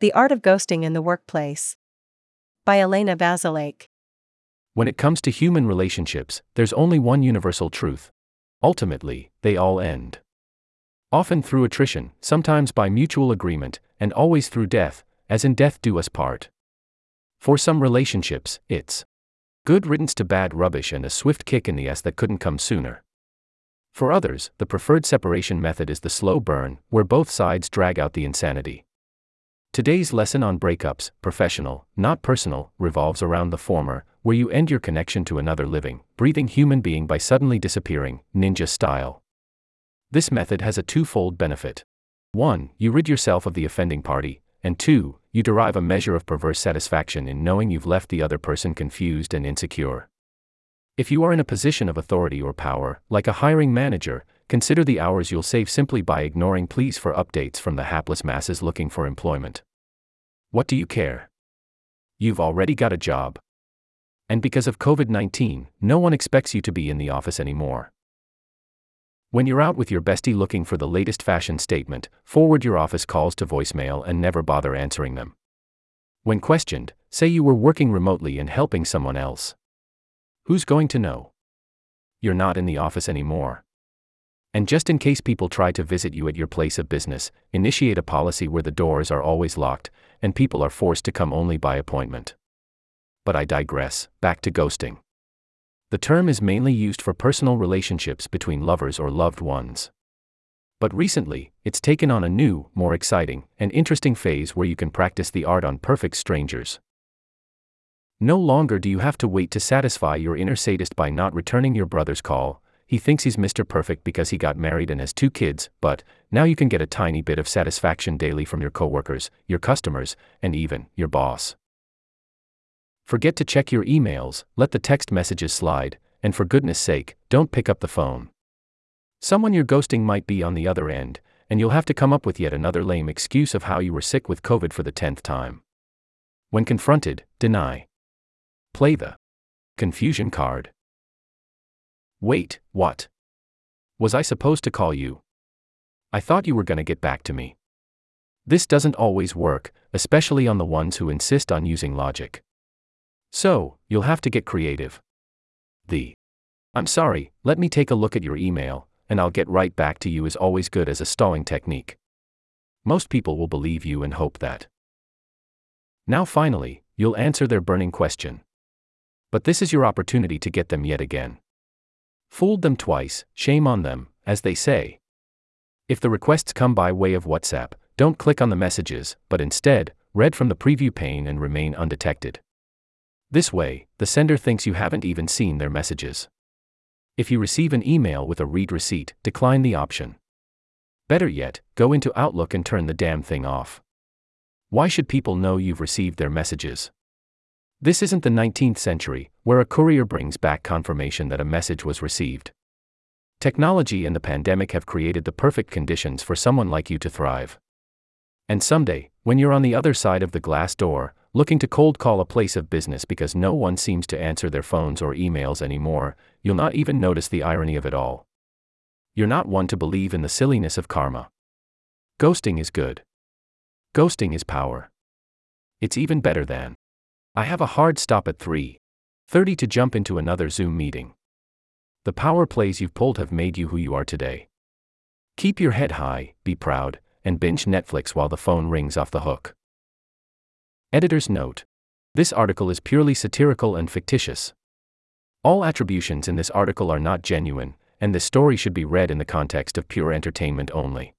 The Art of Ghosting in the Workplace. By Elena Vazalek. When it comes to human relationships, there's only one universal truth. Ultimately, they all end. Often through attrition, sometimes by mutual agreement, and always through death, as in death do us part. For some relationships, it's good riddance to bad rubbish and a swift kick in the ass that couldn't come sooner. For others, the preferred separation method is the slow burn, where both sides drag out the insanity. Today's lesson on breakups, professional, not personal, revolves around the former, where you end your connection to another living, breathing human being by suddenly disappearing, ninja style. This method has a twofold benefit. 1. You rid yourself of the offending party, and 2. You derive a measure of perverse satisfaction in knowing you've left the other person confused and insecure. If you are in a position of authority or power, like a hiring manager, consider the hours you'll save simply by ignoring pleas for updates from the hapless masses looking for employment. What do you care? You've already got a job. And because of COVID 19, no one expects you to be in the office anymore. When you're out with your bestie looking for the latest fashion statement, forward your office calls to voicemail and never bother answering them. When questioned, say you were working remotely and helping someone else. Who's going to know? You're not in the office anymore. And just in case people try to visit you at your place of business, initiate a policy where the doors are always locked and people are forced to come only by appointment. But I digress, back to ghosting. The term is mainly used for personal relationships between lovers or loved ones. But recently, it's taken on a new, more exciting, and interesting phase where you can practice the art on perfect strangers. No longer do you have to wait to satisfy your inner sadist by not returning your brother's call. He thinks he's Mr. Perfect because he got married and has two kids, but now you can get a tiny bit of satisfaction daily from your coworkers, your customers, and even your boss. Forget to check your emails, let the text messages slide, and for goodness sake, don't pick up the phone. Someone you're ghosting might be on the other end, and you'll have to come up with yet another lame excuse of how you were sick with COVID for the tenth time. When confronted, deny. Play the confusion card. Wait, what? Was I supposed to call you? I thought you were gonna get back to me. This doesn't always work, especially on the ones who insist on using logic. So, you'll have to get creative. The I'm sorry, let me take a look at your email, and I'll get right back to you is always good as a stalling technique. Most people will believe you and hope that. Now, finally, you'll answer their burning question. But this is your opportunity to get them yet again. Fooled them twice, shame on them, as they say. If the requests come by way of WhatsApp, don't click on the messages, but instead, read from the preview pane and remain undetected. This way, the sender thinks you haven't even seen their messages. If you receive an email with a read receipt, decline the option. Better yet, go into Outlook and turn the damn thing off. Why should people know you've received their messages? This isn't the 19th century, where a courier brings back confirmation that a message was received. Technology and the pandemic have created the perfect conditions for someone like you to thrive. And someday, when you're on the other side of the glass door, looking to cold call a place of business because no one seems to answer their phones or emails anymore, you'll not even notice the irony of it all. You're not one to believe in the silliness of karma. Ghosting is good. Ghosting is power. It's even better than I have a hard stop at 3:30 to jump into another Zoom meeting. The power plays you've pulled have made you who you are today. Keep your head high, be proud, and binge Netflix while the phone rings off the hook. Editor's note. This article is purely satirical and fictitious. All attributions in this article are not genuine, and this story should be read in the context of pure entertainment only.